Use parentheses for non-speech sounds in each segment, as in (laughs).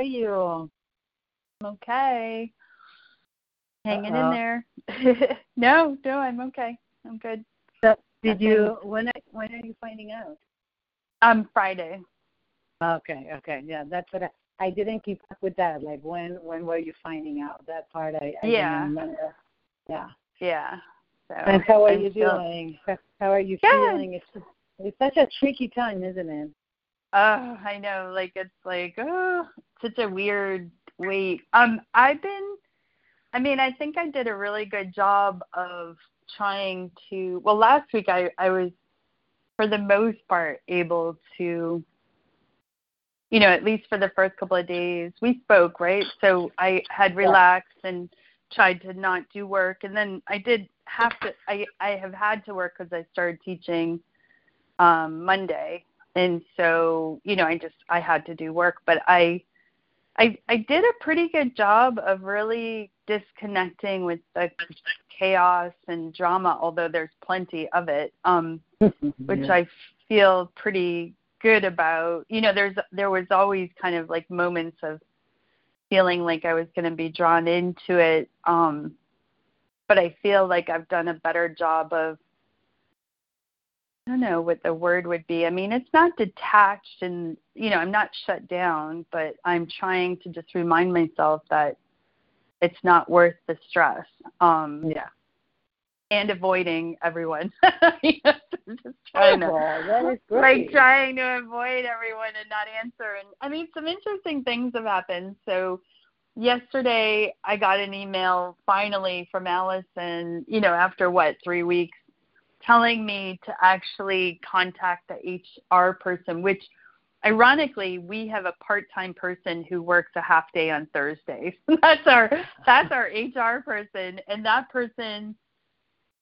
are you? I'm okay. Hanging Uh-oh. in there. (laughs) no, no, I'm okay. I'm good. So, did Okay. you when are, when are you finding out? Um, Friday. Okay, okay, yeah, that's what I I didn't keep up with that. Like when when were you finding out that part? I, I Yeah. didn't remember. Yeah. Yeah. So. And how are I'm you still- doing? How- How are you Good. feeling? It's it's such a tricky time, isn't it? Oh, I know. Like it's like oh, such a weird wait. Um, I've been. I mean, I think I did a really good job of trying to. Well, last week I I was, for the most part, able to. You know, at least for the first couple of days, we spoke, right? So I had relaxed and tried to not do work, and then I did have to. I I have had to work because I started teaching um Monday and so you know i just i had to do work but i i i did a pretty good job of really disconnecting with the chaos and drama although there's plenty of it um (laughs) which Yeah. i feel pretty good about you know there's there was always kind of like moments of feeling like i was going to be drawn into it um but i feel like i've done a better job of I don't know what the word would be. I mean, it's not detached and, you know, I'm not shut down, but I'm trying to just remind myself that it's not worth the stress. Um yeah. and avoiding everyone. (laughs) You know, just trying to Oh, that is great. like trying to avoid everyone and not answer and i mean some interesting things have happened so yesterday i got an email finally from allison you know after what three weeks telling me to actually contact the hr person which ironically we have a part-time person who works a half day on thursdays (laughs) that's our that's our hr person and that person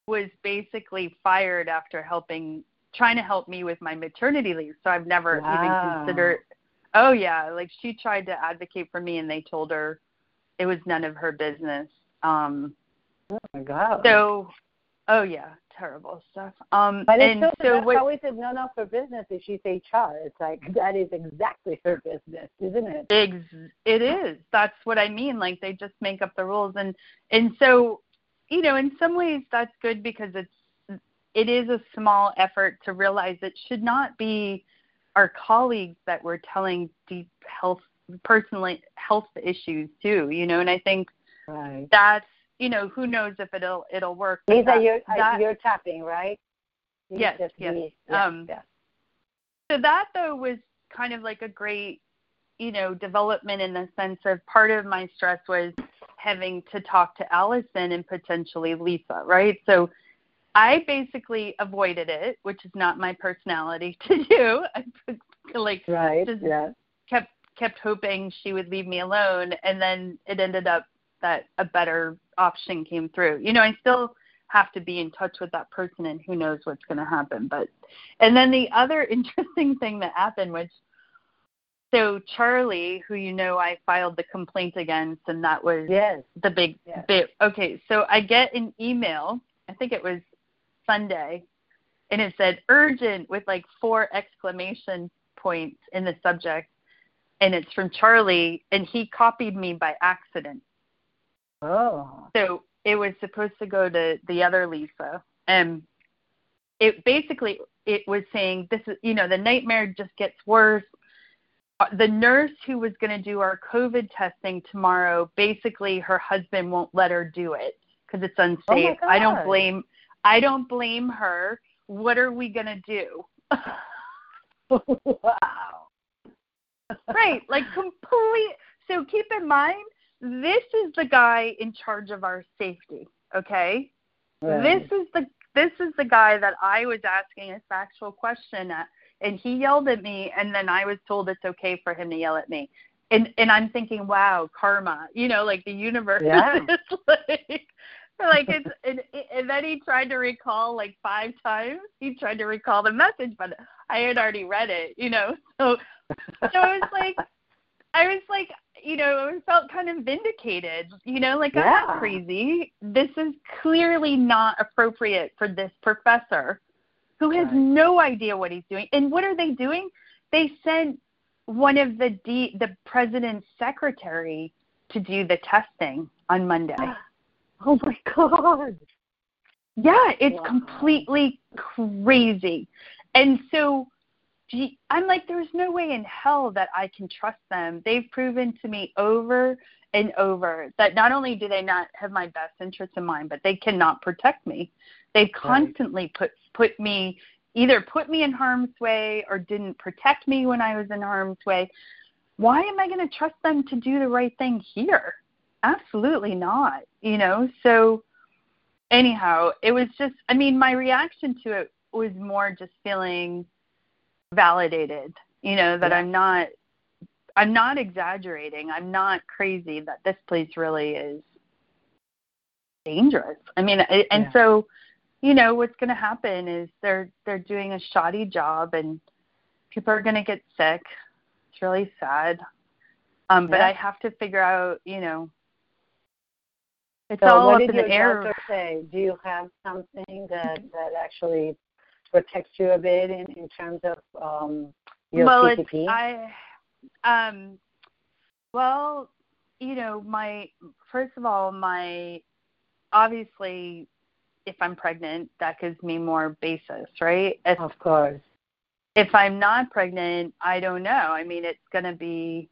was basically fired after helping trying to help me with my maternity leave. So I've never Wow. even considered Oh yeah, like she tried to advocate for me and they told her it was none of her business. Um oh my God. so oh yeah, terrible stuff. Um But it's so, so what how is it none of her business if she's HR? It's like that is exactly her business, isn't it? Ex- it is. That's what I mean. Like they just make up the rules, and and so, you know, in some ways that's good because it's it is a small effort to realize it should not be our colleagues that we're telling deep health, personally health issues too. You know, and I think Right. that's you know who knows if it'll it'll work. Lisa, that- you're uh, that- you're tapping, right? Yes, Yes, yes. Um, yes. so that though was kind of like a great you know development in the sense of part of my stress was having to talk to allison and potentially lisa right so i basically avoided it which is not my personality (laughs) to do i (laughs) like Right. just Yes. kept kept hoping she would leave me alone and then it ended up that a better option came through you know i still have to be in touch with that person and who knows what's going to happen but and then the other (laughs) interesting thing that happened which so charlie who you know i filed the complaint against and that was Yes. the big Yes. bit okay so i get an email i think it was sunday and it said urgent with like four exclamation points in the subject and it's from charlie and he copied me by accident Oh. so it was supposed to go to the other lisa. And it basically it was saying this is you know the nightmare just gets worse. Uh, the nurse who was going to do our covid testing tomorrow basically her husband won't let her do it because it's unsafe. I don't blame i don't blame her. What are we going to do? (laughs) Wow. right like complete so keep in mind this is the guy in charge of our safety okay Right. this is the this is the guy that I was asking a factual question at. and he yelled at me and then I was told it's okay for him to yell at me. And and I'm thinking, wow, karma. You know, like the universe Yeah. (laughs) is like like it's and, and then he tried to recall like five times. He tried to recall the message, but I had already read it, you know. So so it was like I was like, you know, I felt kind of vindicated, you know, like I'm Yeah. not crazy. This is clearly not appropriate for this professor who has Right. no idea what he's doing. And what are they doing? They sent one of the D, the president's secretary to do the testing on Monday. (gasps) Oh my God. Yeah, it's Wow. completely crazy. And so I'm like, there's no way in hell that I can trust them. They've proven to me over and over that not only do they not have my best interests in mind, but they cannot protect me. They've constantly put put me either put me in harm's way or didn't protect me when I was in harm's way. Why am I going to trust them to do the right thing here? Absolutely not. You know, so anyhow, it was just, I mean, my reaction to it was more just feeling validated, you know, that Yeah. I'm not, I'm not exaggerating. I'm not crazy that this place really is dangerous. I mean, and Yeah. so, you know, what's going to happen is they're, they're doing a shoddy job and people are going to get sick. It's really sad. Um, but Yeah. I have to figure out, you know, it's So all what up in the air. say? Do you have something that that actually protects you a bit in, in terms of um, your well, PCP? it's I, um, well, you know, my first of all, my obviously, if I'm pregnant, that gives me more basis, right? If of course. if I'm not pregnant, I don't know. I mean, it's going to be.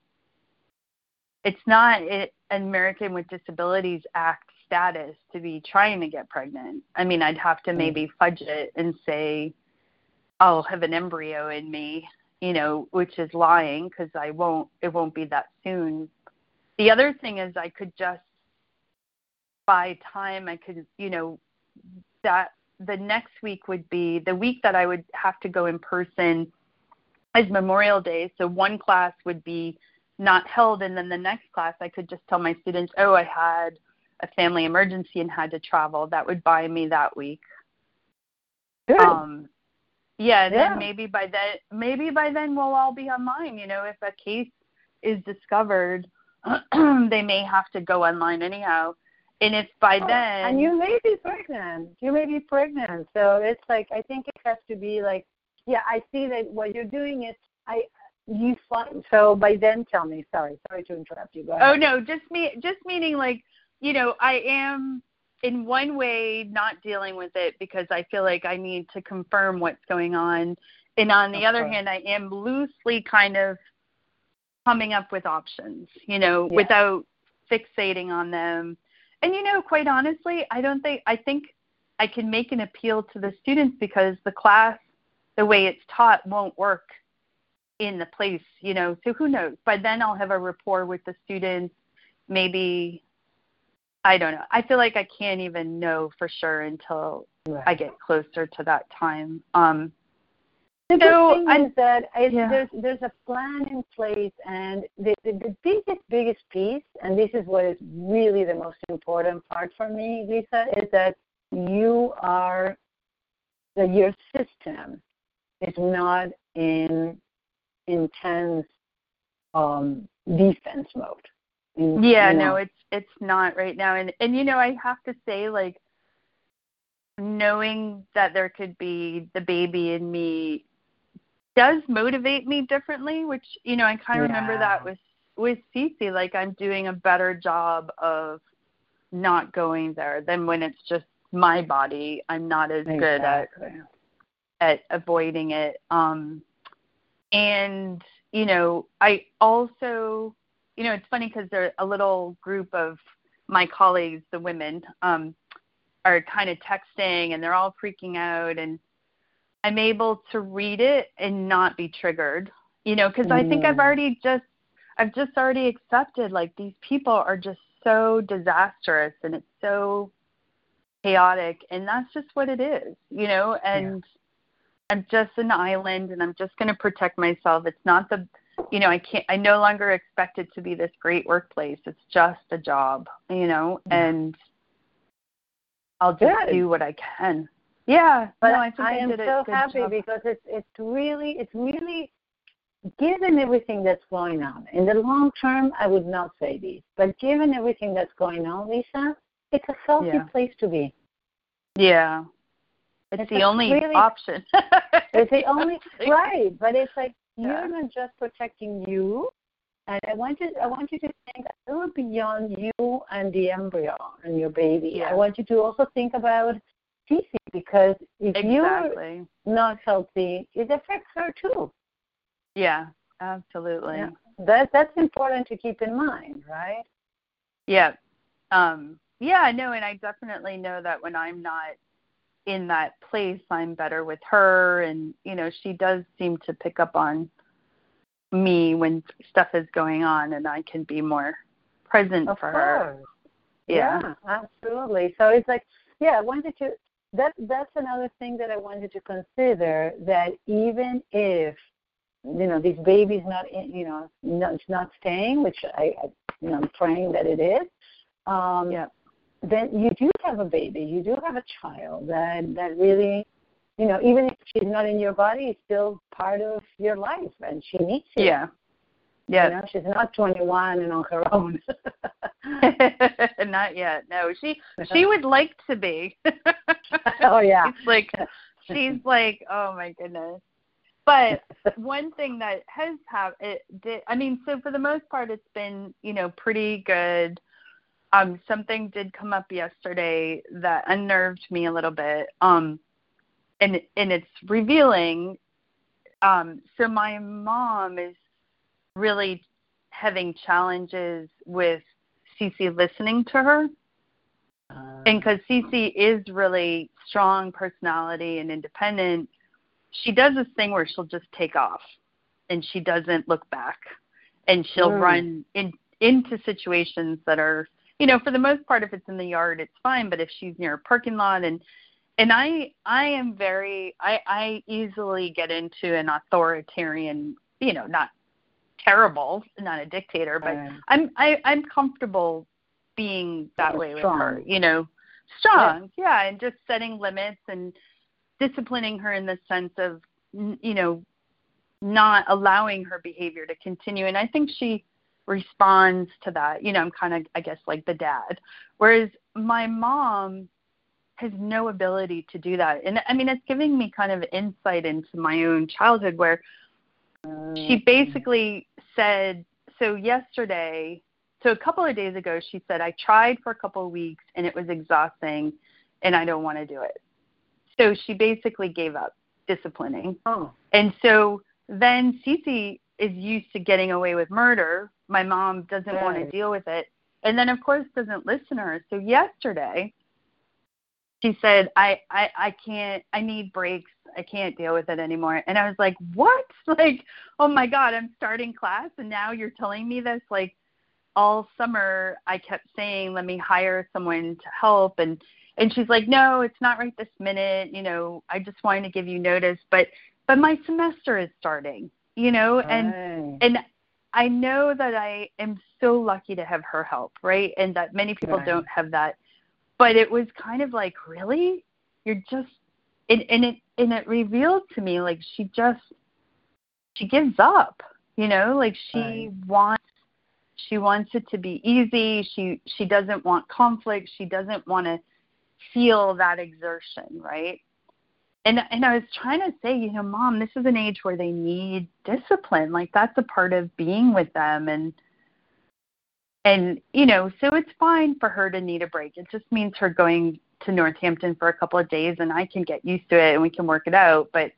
It's not it, an American with Disabilities Act status to be trying to get pregnant. I mean, I'd have to Mm. maybe fudge it and say, I'll have an embryo in me, you know, which is lying because I won't. It won't be that soon. The other thing is, I could just by time I could, you know, that the next week would be the week that I would have to go in person is Memorial Day. So one class would be not held, and then the next class I could just tell my students, oh, I had a family emergency and had to travel. That would buy me that week. Good. Um, yeah, and Yeah. then maybe by then, maybe by then we'll all be online. You know, if a case is discovered, (clears throat) they may have to go online anyhow. And if by Oh, then, and you may be pregnant. You may be pregnant. So it's like I think it has to be like, yeah, I see that what you're doing is I you find so by then tell me. Sorry, sorry to interrupt you. Go ahead. Oh no, just me just meaning like, you know, I am in one way not dealing with it because I feel like I need to confirm what's going on. And on the Of other hand, I am loosely kind of coming up with options, you know, Yeah. without fixating on them. And you know, quite honestly, I don't think I think I can make an appeal to the students because the class, the way it's taught, won't work in the place, you know. So who knows? By then, I'll have a rapport with the students. Maybe I don't know. I feel like I can't even know for sure until Right. I get closer to that time. Um, The So, good thing I'm- is that yeah. there's there's a plan in place, and the, the the biggest biggest piece, and this is what is really the most important part for me, Lisa, is that you are that your system is not in intense um, defense mode. In- yeah, you no, it's it's not right now. And and you know, I have to say, like, knowing that there could be the baby in me does motivate me differently. Which you know, I kind of remember that with with Cece. Like, I'm doing a better job of not going there than when it's just my body. I'm not as good at at avoiding it. Um, and you know, I also, you know, it's funny because there a little group of my colleagues, the women, um, are kind of texting and they're all freaking out, and I'm able to read it and not be triggered. You know, because I think I've Mm. already just, I've just already accepted like these people are just so disastrous and it's so chaotic and that's just what it is you know and I'm just an island and I'm just going to protect myself. It's not the you know, I can't I no longer expect it to be this great workplace. It's just a job, you know, and I'll just Good. do what I can. Yeah, But no, I I, am so happy job. because it's it's really it's really given everything that's going on. In the long term I would not say this. But given everything that's going on, Lisa, it's a healthy Yeah. place to be. Yeah. It's, It's the only really- option. (laughs) It's the only (laughs) right, but it's like Yeah. you're not just protecting you. And I want you I want you to think a little beyond you and the embryo and your baby. Yeah. I want you to also think about Cece because if you're not healthy, it affects her too. Yeah, absolutely. Yeah. That that's important to keep in mind, right? Yeah. Um yeah, no, and I definitely know that when I'm not in that place, I'm better with her and you know, she does seem to pick up on me when stuff is going on and I can be more present Of for her. course. Yeah. absolutely. So it's like, yeah, I wanted to. That that's another thing that I wanted to consider. That even if you know this baby's not, in, you know, not, it's not staying, which I, I you know, I'm praying that it is. Um, Yeah. Then you do have a baby. You do have a child that that really, you know, even if she's not in your body, it's still part of your life, and she needs you. Yeah. Yeah. You know, she's not 21 and on her own. (laughs) Not yet. No, she (laughs) she would like to be. (laughs) oh yeah. It's like she's like, oh my goodness. But one thing that has happened, it did. I mean, so for the most part, it's been you know pretty good. Um, something did come up yesterday that unnerved me a little bit. Um, and and it's revealing. Um, so my mom is really having challenges with Cece listening to her Uh, and because Cece is really strong personality and independent, she does this thing where she'll just take off and she doesn't look back, and she'll Mm. run in into situations that are, you know, for the most part, if it's in the yard, it's fine, but if she's near a parking lot and and I I am very I I easily get into an authoritarian, you know, not terrible, not a dictator, but Right. I'm I I'm comfortable being that You're way with strong. her, you know, strong, yeah. and just setting limits and disciplining her in the sense of n- you know not allowing her behavior to continue and I think she responds to that. You know, I'm kind of I guess like the dad. Whereas my mom has no ability to do that. And I mean it's giving me kind of insight into my own childhood where she mm. basically said so yesterday so a couple of days ago she said i tried for a couple of weeks and it was exhausting and i don't want to do it so she basically gave up disciplining Oh. and so then Cece is used to getting away with murder my mom doesn't want to deal with it. And then of course doesn't listen to her. So yesterday she said i i i can't i need breaks. I can't deal with it anymore. And i was like what? (laughs) Like oh my god i'm starting class. And now you're telling me this like all summer i kept saying let me hire someone to help. And and she's like no it's not right this minute. You know i just wanted to give you notice. But but my semester is starting you know and Right. and I know that I am so lucky to have her help, right? And that many people Right. don't have that. But it was kind of like, really? You're just and, and it and it revealed to me like she just she gives up, you know, like she Right. wants she wants it to be easy. She she doesn't want conflict. She doesn't want to feel that exertion, right? And and I was trying to say, you know, mom, this is an age where they need discipline. Like that's a part of being with them and and you know, so it's fine for her to need a break. It just means her going to Northampton for a couple of days and I can get used to it and we can work it out, but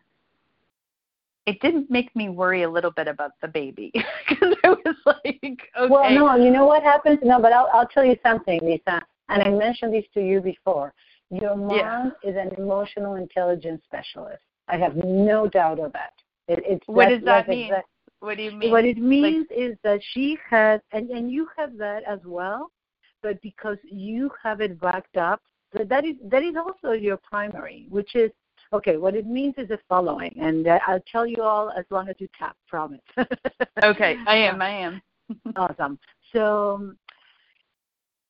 it didn't make me worry a little bit about the baby (laughs) because I was like, okay, Well, no, you know what happens? No, but I'll I'll tell you something, Lisa. And I mentioned this to you before. Your mom Yeah. is an emotional intelligence specialist. I have no doubt of that. It, it's what does that mean? exact- what do you mean? What it means is that she has, and, and you have that as well, but because you have it backed up, that, that is that is also your primary, which is Okay, what it means is the following, and uh, I'll tell you all as long as you tap. Promise. (laughs) okay, I am. I am. (laughs) awesome. So,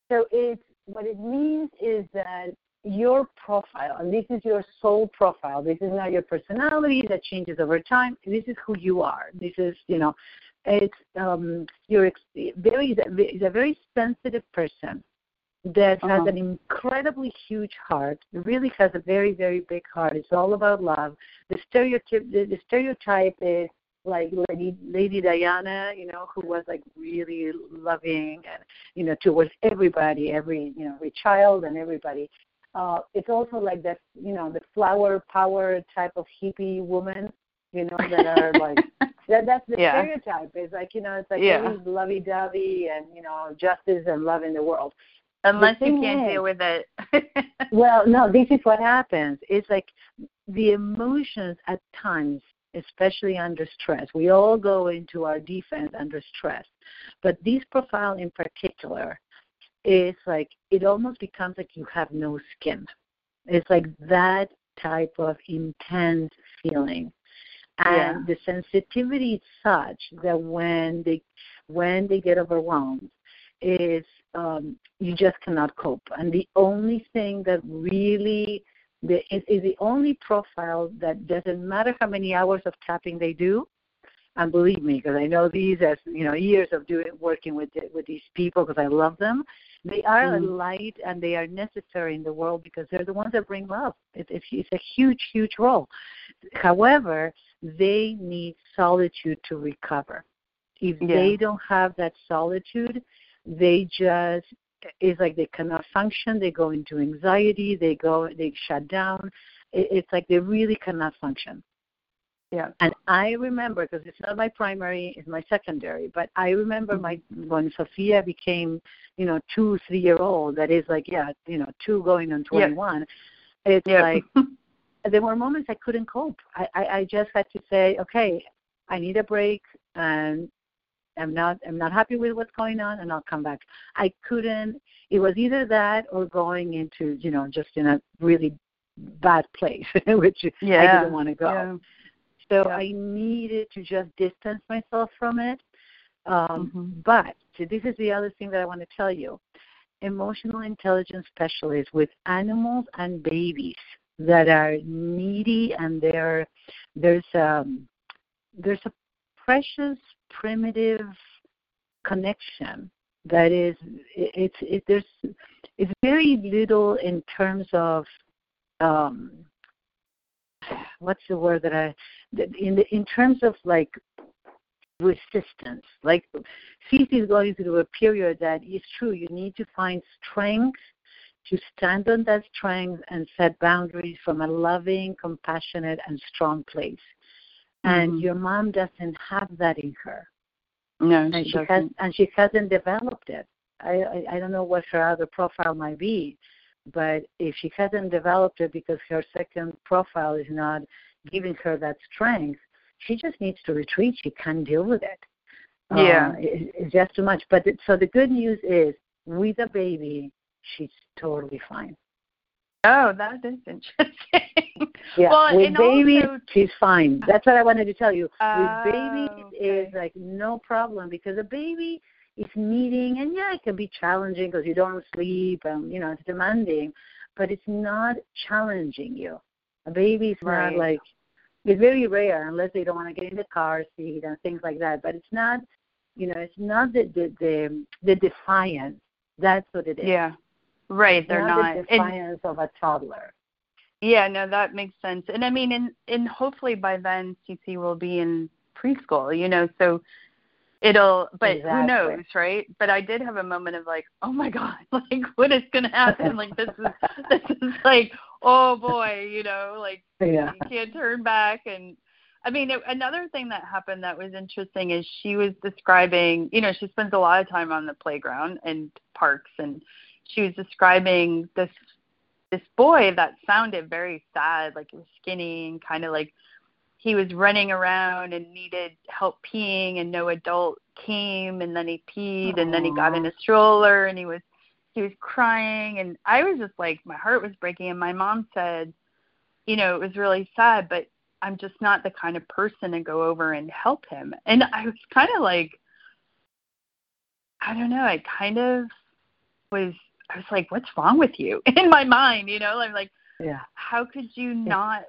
so it's what it means is that your profile, and this is your soul profile. This is not your personality that changes over time. This is who you are. This is, you know, it's um, you're very is a very sensitive person that uh-huh. has an incredibly huge heart. Really has a very very big heart. It's all about love. The stereotype the, the stereotype is like Lady Lady Diana, you know, who was like really loving and you know towards everybody, every you know every child and everybody. Uh, it's also like that, you know, the flower power type of hippie woman, you know, that are (laughs) like that. That's the yeah. stereotype. It's like you know, it's like yeah. lovey-dovey and you know, justice and love in the world. Unless you can't is, deal with it. (laughs) well, no, this is what happens. It's like the emotions at times especially under stress. We all go into our defense under stress. But this profile in particular is like it almost becomes like you have no skin. It's like that type of intense feeling. And yeah. the sensitivity is such that when they when they get overwhelmed is um, you just cannot cope. And the only thing that really the, is, is the only profile that doesn't matter how many hours of tapping they do. And believe me, because I know these as you know years of doing working with with these people because I love them. They are mm. a light and they are necessary in the world because they're the ones that bring love. It, it's, it's a huge, huge role. However, they need solitude to recover. If yeah. they don't have that solitude, they just it's like they cannot function. They go into anxiety. They go, they shut down. It, it's like they really cannot function. Yeah. And I remember because it's not my primary, it's my secondary. But I remember my when Sophia became, you know, two, three year old. That is like, yeah, you know, two going on twenty one. Yep. It's yep. like (laughs) there were moments I couldn't cope. I, I I just had to say, okay, I need a break, and I'm not I'm not happy with what's going on and I'll come back. I couldn't it was either that or going into, you know, just in a really bad place, (laughs) which yeah. I didn't want to go. So yeah. I needed to just distance myself from it. Um, mm-hmm. But so this is the other thing that I want to tell you. Emotional intelligence specialists with animals and babies that are needy and there there's um there's a precious primitive connection that is it's it, there's it's very little in terms of um what's the word that I in the, in terms of like resistance. Like Cece is going through a period that is true. You need to find strength to stand on that strength and set boundaries from a loving, compassionate, and strong place and mm-hmm. your mom doesn't have that in her. No, and she, she has, and she hasn't developed it. I, I I don't know what her other profile might be, but if she hasn't developed it because her second profile is not giving her that strength, she just needs to retreat. She can't deal with it. Yeah, uh, it, it's just too much. But it, so the good news is, with a baby, she's totally fine. Oh, that is interesting. yeah, well, with babies, also, she's fine. That's what I wanted to tell you. With babies, okay. is like no problem because a baby is meeting and yeah, it can be challenging because you don't sleep, and you know it's demanding, but it's not challenging you. A baby's right. not like it's very rare unless they don't want to get in the car seat and things like that. But it's not, you know, it's not the the the, the defiance. That's what it is. Yeah. Right, they're not, not the defiance and, of a toddler. Yeah, no, that makes sense. And I mean, and and hopefully by then CC will be in preschool, you know, so it'll. But exactly. who knows, right? But I did have a moment of like, oh my (laughs) god, like what is going to happen? like this is (laughs) this is like, oh boy, you know, like yeah. you can't turn back and. I mean, it, another thing that happened that was interesting is she was describing, you know, she spends a lot of time on the playground and parks and she was describing this this boy that sounded very sad, like he was skinny and kind of like he was running around and needed help peeing and no adult came and then he peed Aww. and then he got in a stroller and he was he was crying and I was just like my heart was breaking and my mom said you know, it was really sad, but I'm just not the kind of person to go over and help him. And I was kind of like, I don't know, I kind of was, I was like, what's wrong with you (laughs) in my mind, you know? I'm like, yeah. How could you not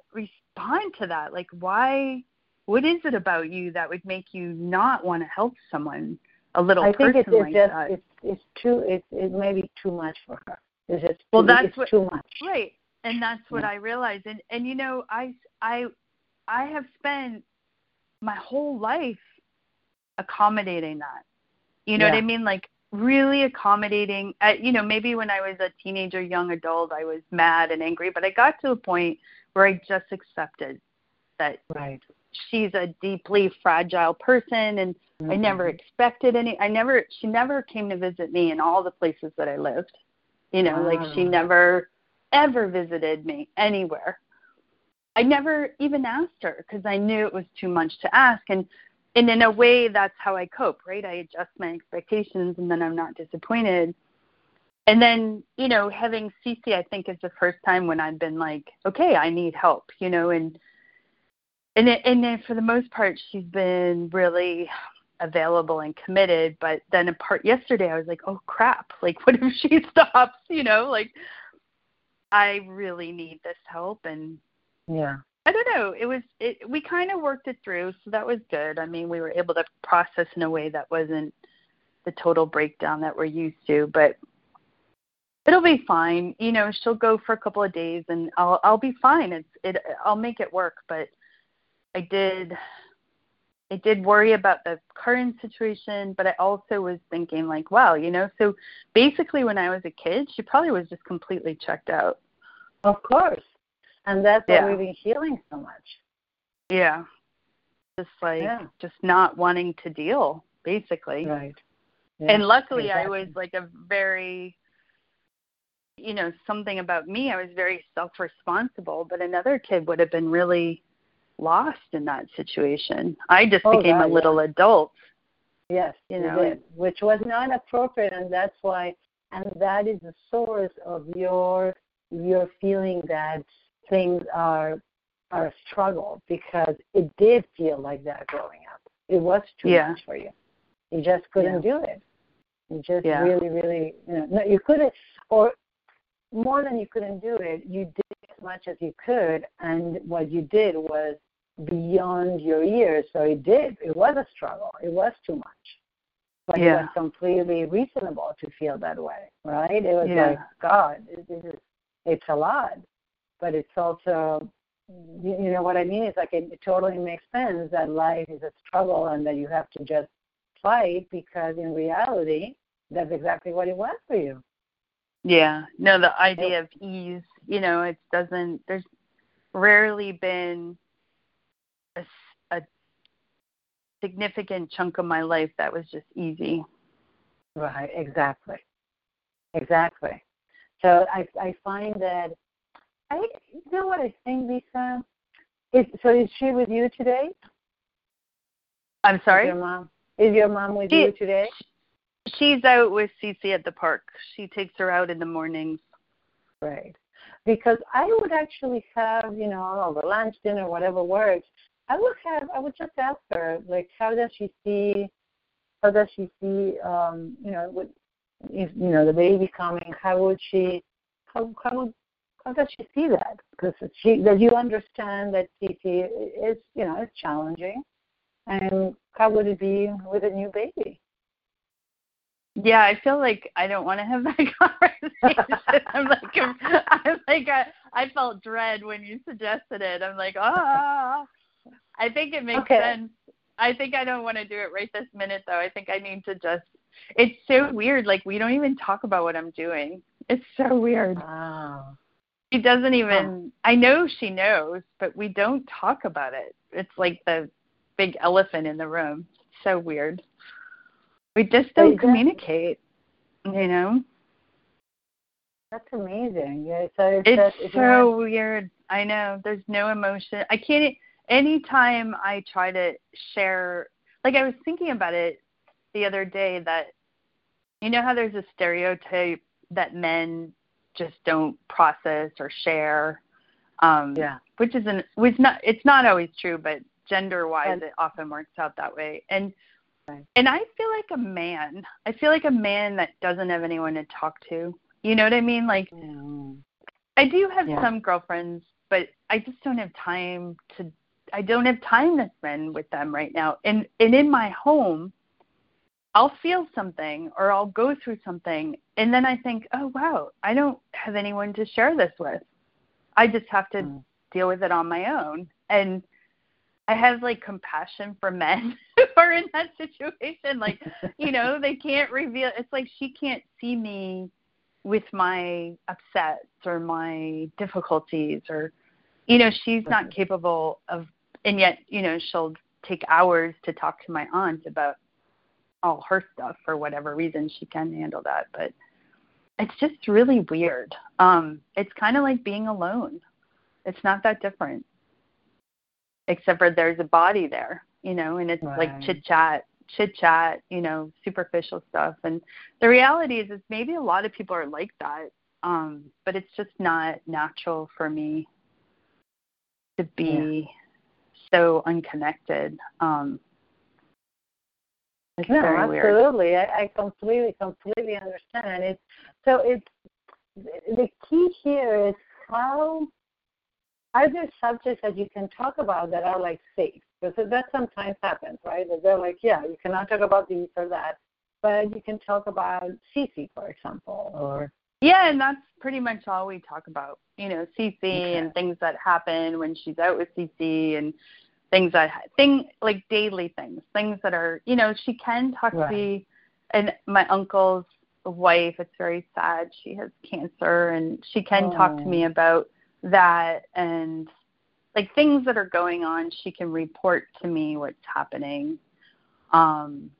respond to that? Like, why? What is it about you that would make you not want to help someone? A little I think it's, like just that. it's it's too it's it may be too much for her. It's just Well, too, that's what- too much. right and that's what Yeah. i realized and and you know i i i have spent my whole life accommodating that you know what i mean like really accommodating at you know maybe when i was a teenager young adult i was mad and angry but i got to a point where i just accepted that Right. she's a deeply fragile person and I mm-hmm. never expected any I never she never came to visit me in all the places that I lived. You know, like she never ever visited me anywhere. I never even asked her because I knew it was too much to ask and and in a way that's how I cope, right? I adjust my expectations and then I'm not disappointed. And then, you know, having cc I think is the first time when I've been like, okay, I need help, you know, and and it, and then for the most part she's been really available and committed. But then a part yesterday i was like oh crap like what if she (laughs) stops you know like i really need this help. And Yeah. i don't know it was it we kind of worked it through so that was good. I mean we were able to process in a way that wasn't the total breakdown that we're used to but it'll be fine you know she'll go for a couple of days and i'll i'll be fine it's it i'll make it work but i did I did worry about the current situation, but I also was thinking like, wow, you know, so basically when I was a kid, she probably was just completely checked out. Of course. And that's Yeah. why we've been healing so much. Yeah. Just like Yeah. just not wanting to deal, basically. Right. and luckily exactly. I was like a very you know, something about me, I was very self responsible, but another kid would have been really lost in that situation. I just Oh, became God, a yeah. little adult. Yes, you know, did, which was not appropriate, and that's why, and that is the source of your your feeling that things are are a struggle because it did feel like that growing up. It was too Yeah. much for you. You just couldn't do it. You just Yeah. really, really, you know, no, you couldn't, or more than you couldn't do it. You did as much as you could, and what you did was beyond your years. So it did. It was a struggle. It was too much. But it was completely reasonable to feel that way, right? It was Yeah. like, God, this is it's a lot, but it's also, you, you know what I mean? It's like it, it totally makes sense that life is a struggle and that you have to just fight because in reality, that's exactly what it was for you. Yeah. No, the idea of ease, you know, it doesn't, there's rarely been a significant chunk of my life that was just easy. Right, exactly. Exactly. So I I find that I you know what I think, Lisa? Is so is she with you today? I'm Is sorry? your mom is your mom with She- you today? She's out with Cece at the park. She takes her out in the mornings. Right. Because I would actually have, you know, over lunch, dinner, whatever works, I would have I would just ask her, like, how does she see how does she see um, you know, what if you know, the baby coming, how would she how how would how does she see that? Because she does you understand that Cece is you know, it's challenging and how would it be with a new baby? Yeah, I feel like I don't want to have that (laughs) conversation. I'm like, I'm like, I, I felt dread when you suggested it. I'm like, ah. I think it makes Okay. sense. I think I don't want to do it right this minute, though. I think I need to just. It's so weird. Like we don't even talk about what I'm doing. It's so weird. Wow. She doesn't even. I know she knows, but we don't talk about it. It's like the big elephant in the room. It's So weird. We just don't that- communicate. You know. That's amazing. Yeah, so it's, It's you so want- weird. I know. There's no emotion. I can't. Anytime I try to share, like I was thinking about it the other day that, you know how there's a stereotype that men just don't process or share. Um, Yeah. which isn't which not it's not always true, but gender wise it often works out that way. And Right. and I feel like a man. I feel like a man that doesn't have anyone to talk to. You know what I mean? Like Yeah. I do have Yeah. some girlfriends, but I just don't have time to. I don't have time to spend with them right now. And and in my home, I'll feel something or I'll go through something, and then I think, oh wow, I don't have anyone to share this with. I just have to Mm. deal with it on my own. And I have like compassion for men (laughs) who are in that situation. Like, you know, (laughs) they can't reveal. It's like she can't see me with my upsets or my difficulties or you know she's not capable of and yet you know she'll take hours to talk to my aunt about all her stuff for whatever reason she can handle that but it's just really weird um it's kind of like being alone it's not that different except for there's a body there you know and it's like chit chat chit chat you know superficial stuff and the reality is is maybe a lot of people are like that um but it's just not natural for me to be so unconnected um it's No, absolutely. I, I completely, completely understand. And it's so it's the key here is how are there subjects that you can talk about that are like safe? Because that sometimes happens, right? That they're like, yeah, you cannot talk about this or that, but you can talk about CC, for example, or Yeah, and that's pretty much all we talk about. You know, CC Okay. and things that happen when she's out with CC and things that thing like daily things, things that are you know she can talk Right. to me. And my uncle's wife, it's very sad. She has cancer, and she can talk to Oh. me about that and like things that are going on. She can report to me what's happening. Um,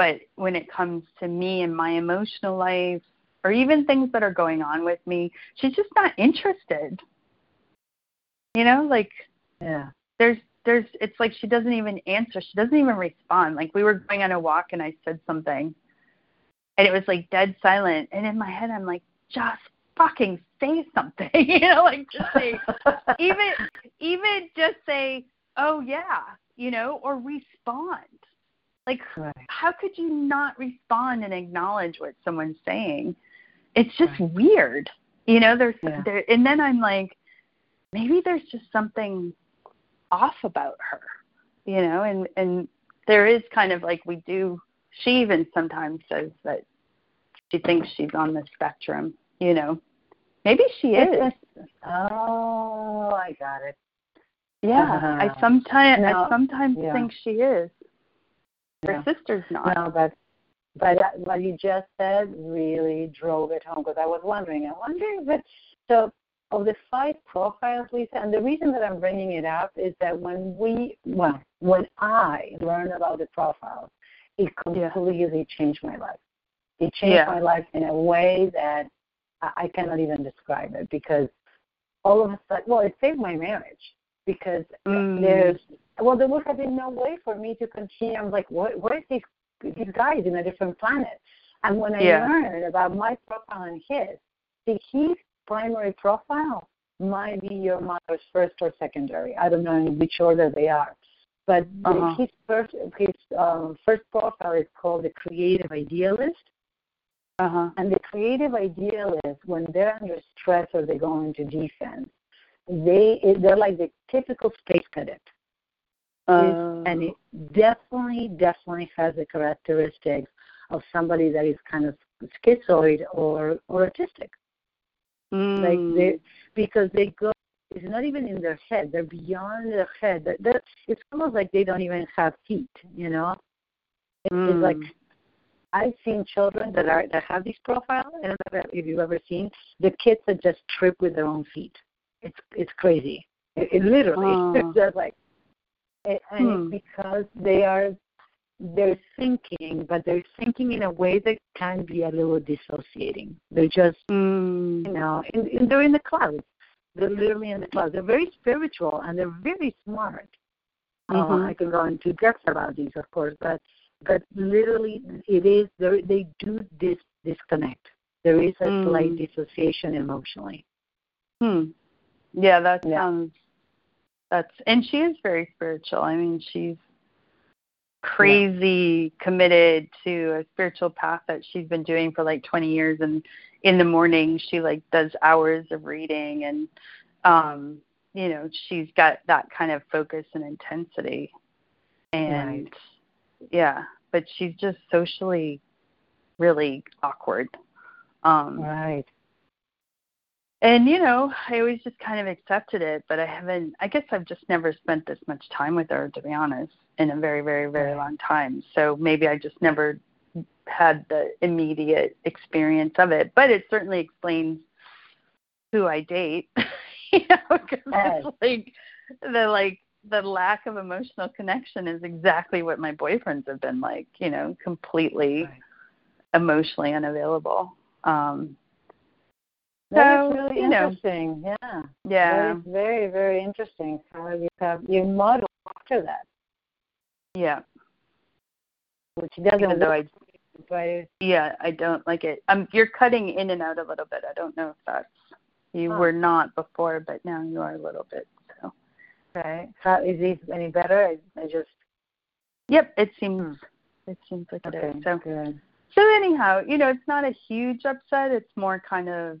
but when it comes to me and my emotional life or even things that are going on with me she's just not interested you know like yeah, there's there's it's like she doesn't even answer she doesn't even respond like we were going on a walk and i said something and it was like dead silent and in my head i'm like just fucking say something (laughs) you know like just say (laughs) even even just say oh yeah you know or respond like right. how could you not respond and acknowledge what someone's saying? It's just Right. weird. You know, there's Yeah. there and then I'm like, maybe there's just something off about her. You know, and and there is kind of like we do she even sometimes says that she thinks she's on the spectrum, you know. Maybe she is. Oh, I got it. yeah. I Uh, sometimes no, I sometimes yeah. think she is. Her Yeah. sister's not. No, but but that- what you just said really drove it home because I was wondering. I wonder if it's so of the five profiles, Lisa. And the reason that I'm bringing it up is that when we, well, when I learned about the profiles, it Yeah. completely changed my life. It changed Yeah. my life in a way that I, cannot even describe it because all of a sudden, well, it saved my marriage because Mm. there's well, there would have been no way for me to continue. I'm like, what? What is these these guys in a different planet? And when I Yeah. learned about my profile and his, see, his primary profile might be your mother's first or secondary. I don't know in which order they are, but Uh-huh. his first his um, first profile is called the creative idealist. Uh-huh. And the creative idealists, when they're under stress or they go into defense, they they're like the typical space cadet Uh, and it definitely, definitely has the characteristics of somebody that is kind of schizoid or or autistic. mm, Like they, because they go, it's not even in their head; they're beyond their head. That that it's almost like they don't even have feet. You know, it's, it's like Mm. I've seen children that are that have this profile. I don't know if you've ever seen the kids that just trip with their own feet. It's it's crazy. It, it literally (laughs) Oh. it's just like, and and Hmm. it's because they are they're thinking, but they're thinking in a way that can be a little dissociating. They're just Mm. you know, in, in, they're in the clouds. They're literally in the clouds. They're very spiritual and they're very smart. Uh, Mhm. I can go into depth about these, of course, but but literally, it is they they do this disconnect. There is a Mm. slight dissociation emotionally. Hmm. Yeah, that Yeah. sounds. That's and she is very spiritual. I mean, she's crazy committed to a spiritual path that she's been doing for like 20 years and in the morning she like does hours of reading and um you know she's got that kind of focus and intensity and Right. Yeah but she's just socially really awkward um Right. and you know i always just kind of accepted it but i haven't i guess i've just never spent this much time with her to be honest in a very very very long time so maybe i just never had the immediate experience of it but it certainly explains who i date (laughs) you know because Right. it's like the like the lack of emotional connection is exactly what my boyfriends have been like you know completely Right. emotionally unavailable um That So, is really you know. interesting. Yeah. yeah That is very, very interesting how you have you model after that, yeah which doesn't even though I but yeah, I don't like it. Um you're cutting in and out a little bit. I don't know if that's you Huh. were not before, but now you are a little bit. Okay. How is this any better? I, I just Yep, it seems it seems like it okay. is. So good. so anyhow, you know, it's not a huge upset. It's more kind of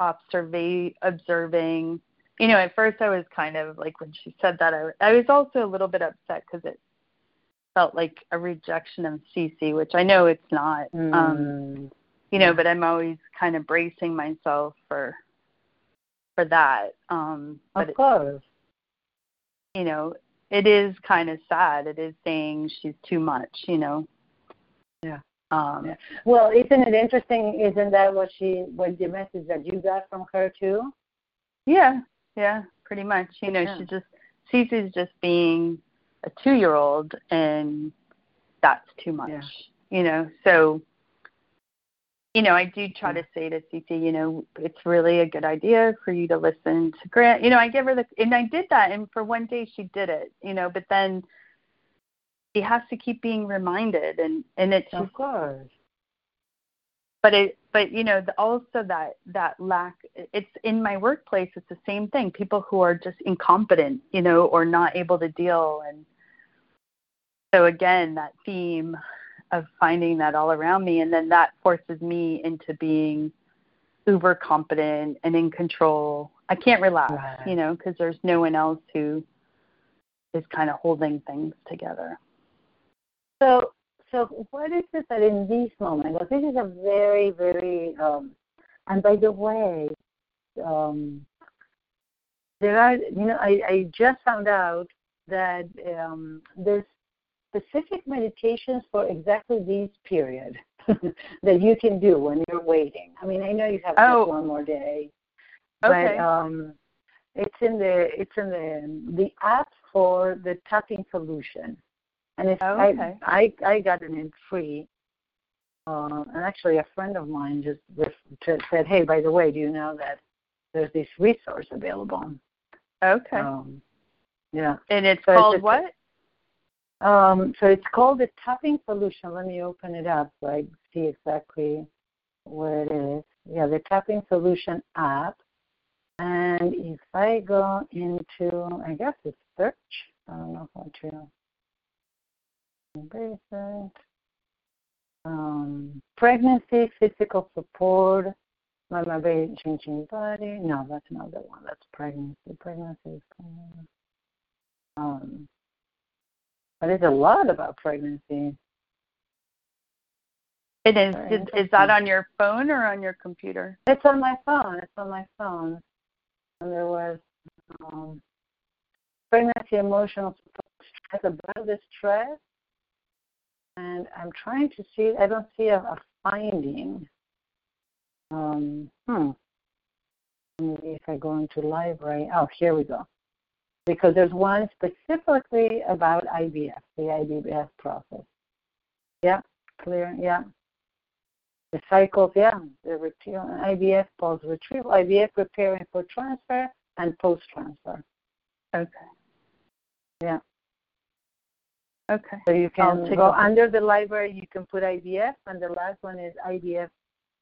observa observing. You know, at first I was kind of like when she said that I I was also a little bit upset because it felt like a rejection of Cece, which I know it's not. Um Mm, you know but i'm always kind of bracing myself for for that um but of it, course. You know it is kind of sad it is saying she's too much you know Yeah. um Yeah. Well, isn't it interesting? Isn't that what she, what the message that you got from her too? yeah yeah pretty much you know Yeah. she just Cece's just being a two year old and that's too much Yeah. you know so you know, I do try to say to Cece, you know, it's really a good idea for you to listen to Grant. You know, I give her the, and I did that, and for one day she did it, you know, but then she has to keep being reminded, and and it's Of course. but it, but you know, the, also that that lack. It's in my workplace. It's the same thing. People who are just incompetent, you know, or not able to deal, and so again, that theme of finding that all around me. And then that forces me into being uber competent and in control. I can't relax Right. you know because there's no one else who is kind of holding things together. So, so what is it that in these moments, well, this is a very, very, um, and by the way, um, there are, you know, I, I just found out that um, there's specific meditations for exactly these period (laughs) that you can do when you're waiting. I mean, I know you have Oh. just one more day, okay but um, it's in the it's in the the app for the tapping solution, and it's Oh, okay. I, I I got it in free. Uh, and actually, a friend of mine just ref- said, "Hey, by the way, do you know that there's this resource available?" okay Um, yeah. and it's so it's called just- what Um, so it's called the tapping solution. Let me open it up so I see exactly where it is. Yeah, the tapping solution app. And if I go into, I guess it's search. I don't know how to embrace it. Um, pregnancy, physical support, mama baby changing body. No, that's not the one. That's pregnancy. Pregnancy is um, but it's a lot about pregnancy. it is is, is that on your phone or on your computer It's on my phone. It's on my phone. And there was um, pregnancy emotional stress about the stress. And I'm trying to see, I don't see a, a finding. Um, hmm. Maybe if I go into library, oh, here we go. Because there's one specifically about IVF, the IVF process. Yeah, clear, yeah. The cycles, yeah, the retrieval, IVF post retrieval, IVF preparing for transfer and post transfer. okay Yeah. okay So you can go under the library, you can put IVF, and the last one is IVF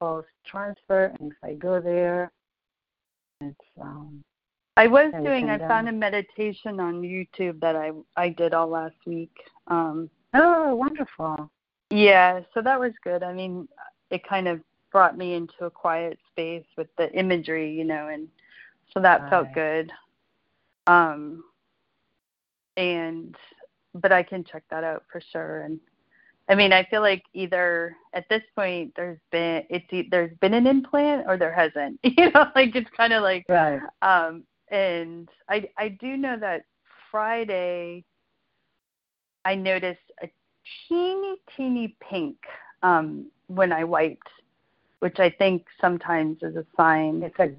post transfer. And if I go there, it's um, I was doing. I found a meditation on YouTube that I I did all last week. Um, oh, wonderful. Yeah, so that was good. I mean, it kind of brought me into a quiet space with the imagery, you know, and so that right. felt good. Um, and but I can check that out for sure. And I mean, I feel like either at this point there's been it's there's been an implant or there hasn't. (laughs) You know, like it's kind of like right. Um, and I I do know that Friday I noticed a teeny teeny pink um, when I wiped, which I think sometimes is a sign. It's a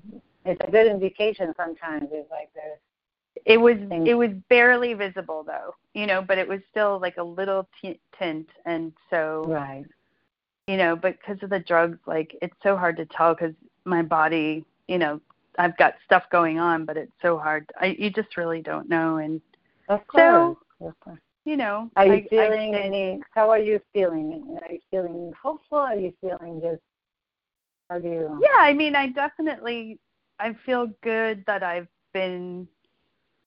it's a good indication. Sometimes it's like there's. It was things. it was barely visible though, you know, but it was still like a little t- tint, and so right. You know, but because of the drugs, like it's so hard to tell because my body, you know, I've got stuff going on, but it's so hard. I you just really don't know, and of course. So, of course. you know, are you I, feeling I, any? How are you feeling? Are you feeling hopeful? Are you feeling just? How do you? Yeah, I mean, I definitely I feel good that I've been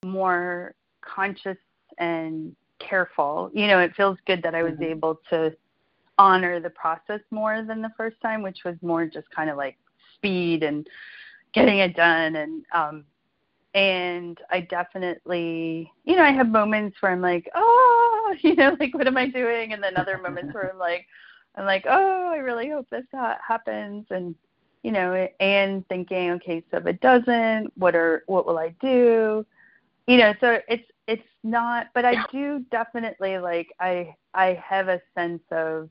more conscious and careful. You know, it feels good that I was mm-hmm. able to honor the process more than the first time, which was more just kind of like speed and getting it done. And um and I definitely you know I have moments where I'm like oh (laughs) you know like what am I doing? And then other moments where I'm like I'm like oh I really hope this ha- happens. And you know and thinking okay so if it doesn't what are what will I do? You know so it's it's not but I do definitely like I I have a sense of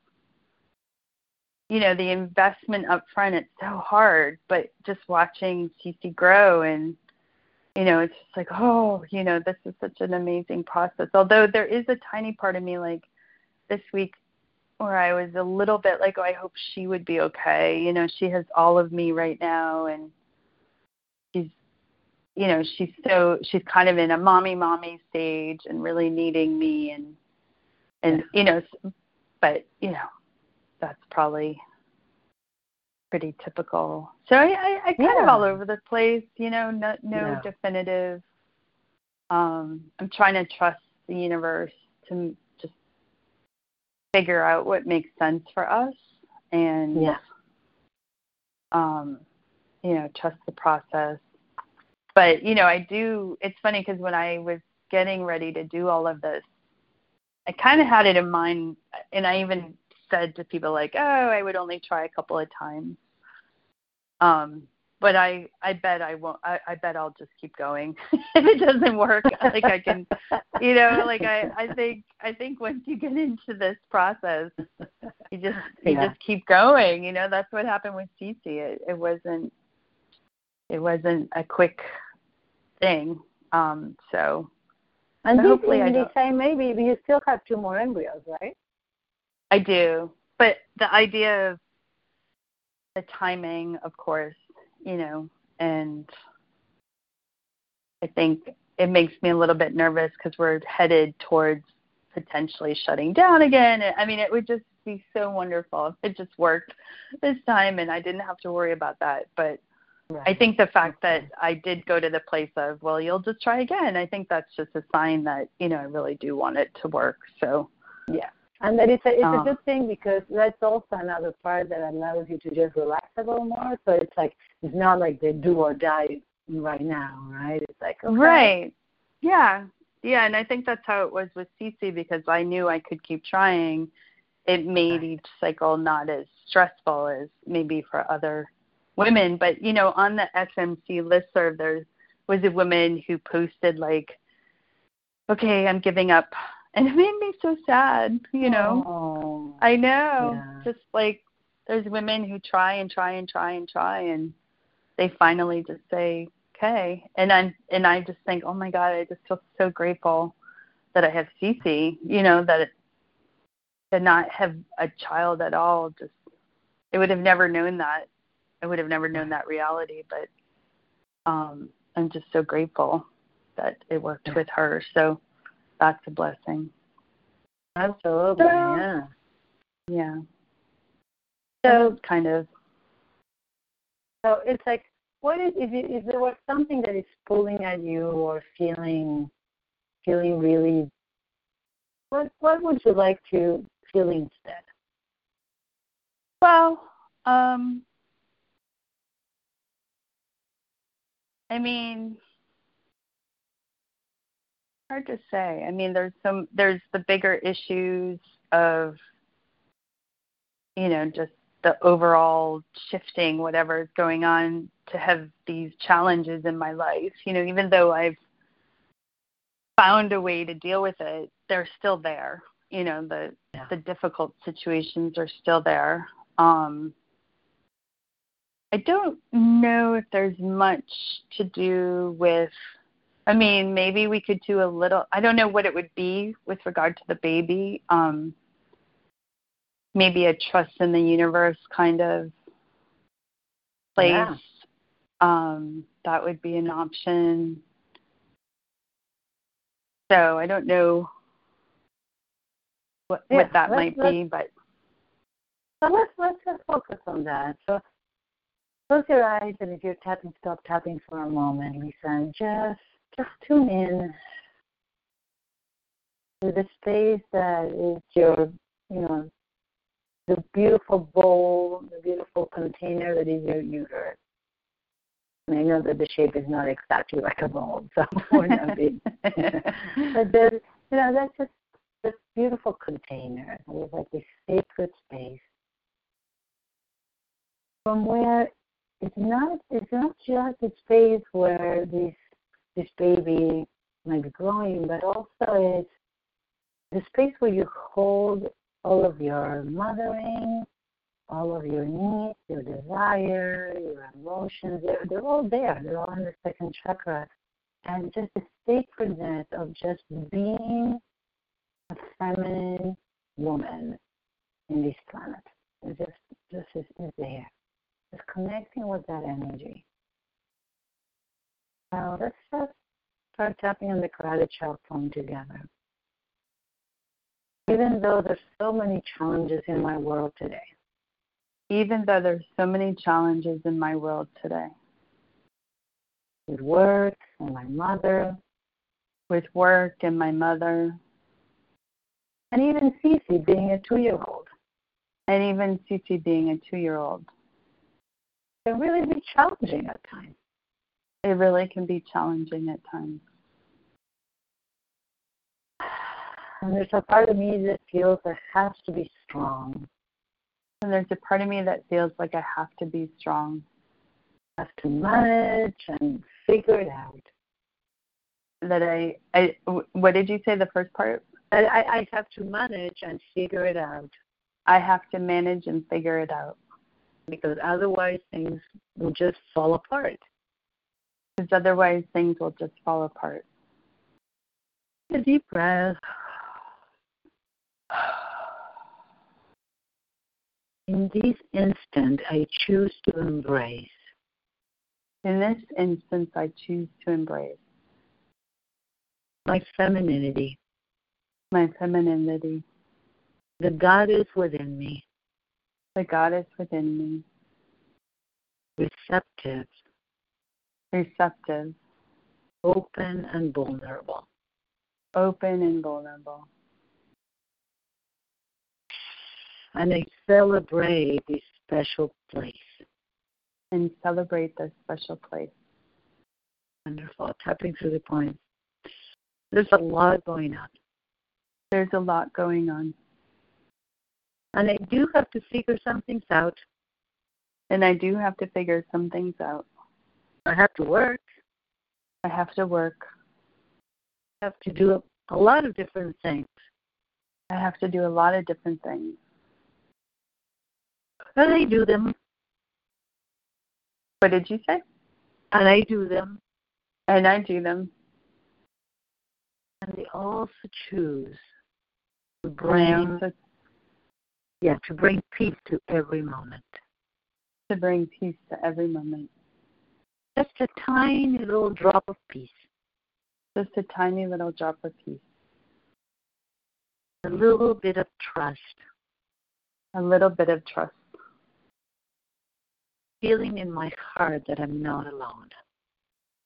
you know the investment up front it's so hard but just watching Cece grow and you know it's just like oh you know this is such an amazing process. Although there is a tiny part of me like this week where I was a little bit like oh I hope she would be okay. You know she has all of me right now and she's you know she's so she's kind of in a mommy mommy stage and really needing me and and you know but you know that's probably pretty typical. So I, I, I kind yeah. of all over the place, you know, no, no yeah. definitive. Um, I'm trying to trust the universe to just figure out what makes sense for us and, yeah. um, you know, trust the process. But, you know, I do, it's funny because when I was getting ready to do all of this, I kind of had it in mind, and I even said to people like, "Oh, I would only try a couple of times." Um, but I I bet I won't. I, I bet I'll just keep going (laughs) if it doesn't work. like I can, you know, like I I think I think once you get into this process, you just you yeah. just keep going. You know, that's what happened with Cece. It it wasn't it wasn't a quick thing. Um, so and hopefully I say maybe you still have two more embryos, right? I do, but the idea of the timing, of course, you know, and I think it makes me a little bit nervous because we're headed towards potentially shutting down again. I mean, it would just be so wonderful if it just worked this time and I didn't have to worry about that. But right. I think the fact that I did go to the place of, well, you'll just try again, I think that's just a sign that, you know, I really do want it to work. So, yeah. And that it's a it's a oh. good thing because that's also another part that allows you to just relax a little more. So it's like it's not like they do or die right now, right? It's like okay. right, yeah, yeah. And I think that's how it was with Cece because I knew I could keep trying. It made right. each cycle not as stressful as maybe for other women. But you know, on the SMC listserv, there was a woman who posted like, "Okay, I'm giving up and it made me so sad you know? Oh, i know. Yeah. just like there's women who try and try and try and try and they finally just say okay. And i'm and i just think oh my god i just feel so grateful that i have Cece you know that it, to not have a child at all just I would have never known that. I would have never known that reality but um i'm just so grateful that it worked with her. So that's a blessing. Absolutely, so, yeah. Yeah. So kind of. So it's like what is if, it, if there was something that is pulling at you or feeling feeling really what what would you like to feel instead well um i mean hard to say. I mean there's some there's the bigger issues of you know just the overall shifting whatever is going on to have these challenges in my life. You know even though i've found a way to deal with it they're still there. You know the yeah. the difficult situations are still there. Um i don't know if there's much to do with i mean maybe we could do a little i don't know what it would be with regard to the baby um maybe a trust in the universe kind of place. Yeah. Um, that would be an option. So I don't know what yeah, what that might be, but so let's let's just focus on that. So close your eyes, and if you're tapping, stop tapping for a moment, Lisa, and just just tune in to the space that is your you know the beautiful bowl, the beautiful container that is your uterus. And I know that the shape is not exactly like a bowl, so (laughs) we're not (laughs) being. (laughs) but there's, you know, that's just this beautiful container. It's like this sacred space from where it's not it's not just a space where this this baby might be growing, but also it's the space where you hold all of your mothering, all of your needs, your desire, your emotions, they're, they're all there. They're all in the second chakra. And just the sacredness of just being a feminine woman in this planet. It just, just is, is there. Just connecting with that energy. Now let's just start tapping on the karate chop phone together even though there's so many challenges in my world today. Even though there's so many challenges in my world today. With work and my mother. With work and my mother. And even Cece being a two year old. And even Cece being a two year old. It really be challenging at times. It really can be challenging at times. And there's a part of me that feels it has to be strong. And there's a part of me that feels like I have to be strong. I have to manage and figure it out. That I, I what did you say the first part? I, I have to manage and figure it out. I have to manage and figure it out. Because otherwise things will just fall apart. Because otherwise things will just fall apart. A deep breath. In this instant, I choose to embrace. In this instance, I choose to embrace my femininity. My femininity. The goddess within me. The goddess within me. Receptive. Receptive. Open and vulnerable. Open and vulnerable and I celebrate this special place. And celebrate this special place. Wonderful. Tapping through the points. There's a lot going on. There's a lot going on. And I do have to figure some things out. And I do have to figure some things out. I have to work. I have to work. I have to do a lot of different things. I have to do a lot of different things. And I do them. What did you say? And I do them. And I do them. And they also choose to bring, yeah, to bring peace to every moment. To bring peace to every moment. Just a tiny little drop of peace. Just a tiny little drop of peace. A little bit of trust. A little bit of trust feeling in my heart that I'm not alone.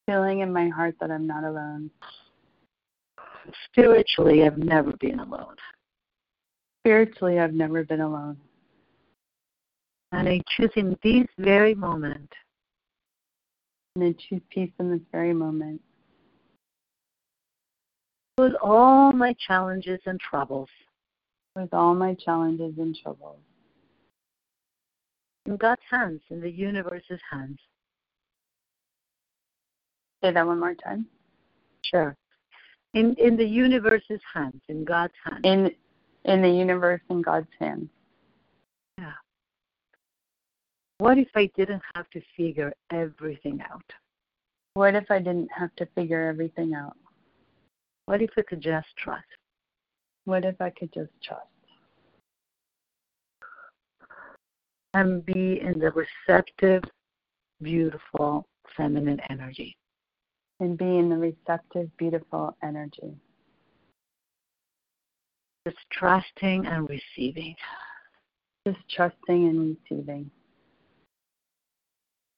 Feeling in my heart that I'm not alone. Spiritually, I've never been alone. Spiritually, I've never been alone. And I choose in this very moment. And I choose peace in this very moment. With all my challenges and troubles. With all my challenges and troubles. In God's hands, in the universe's hands. Say that one more time. Sure. In in the universe's hands, in God's hands. In in the universe in God's hands. Yeah. What if I didn't have to figure everything out? What if I didn't have to figure everything out? What if I could just trust? What if I could just trust? And be in the receptive, beautiful, feminine energy. And be in the receptive, beautiful energy. Just trusting and receiving. Just trusting and receiving.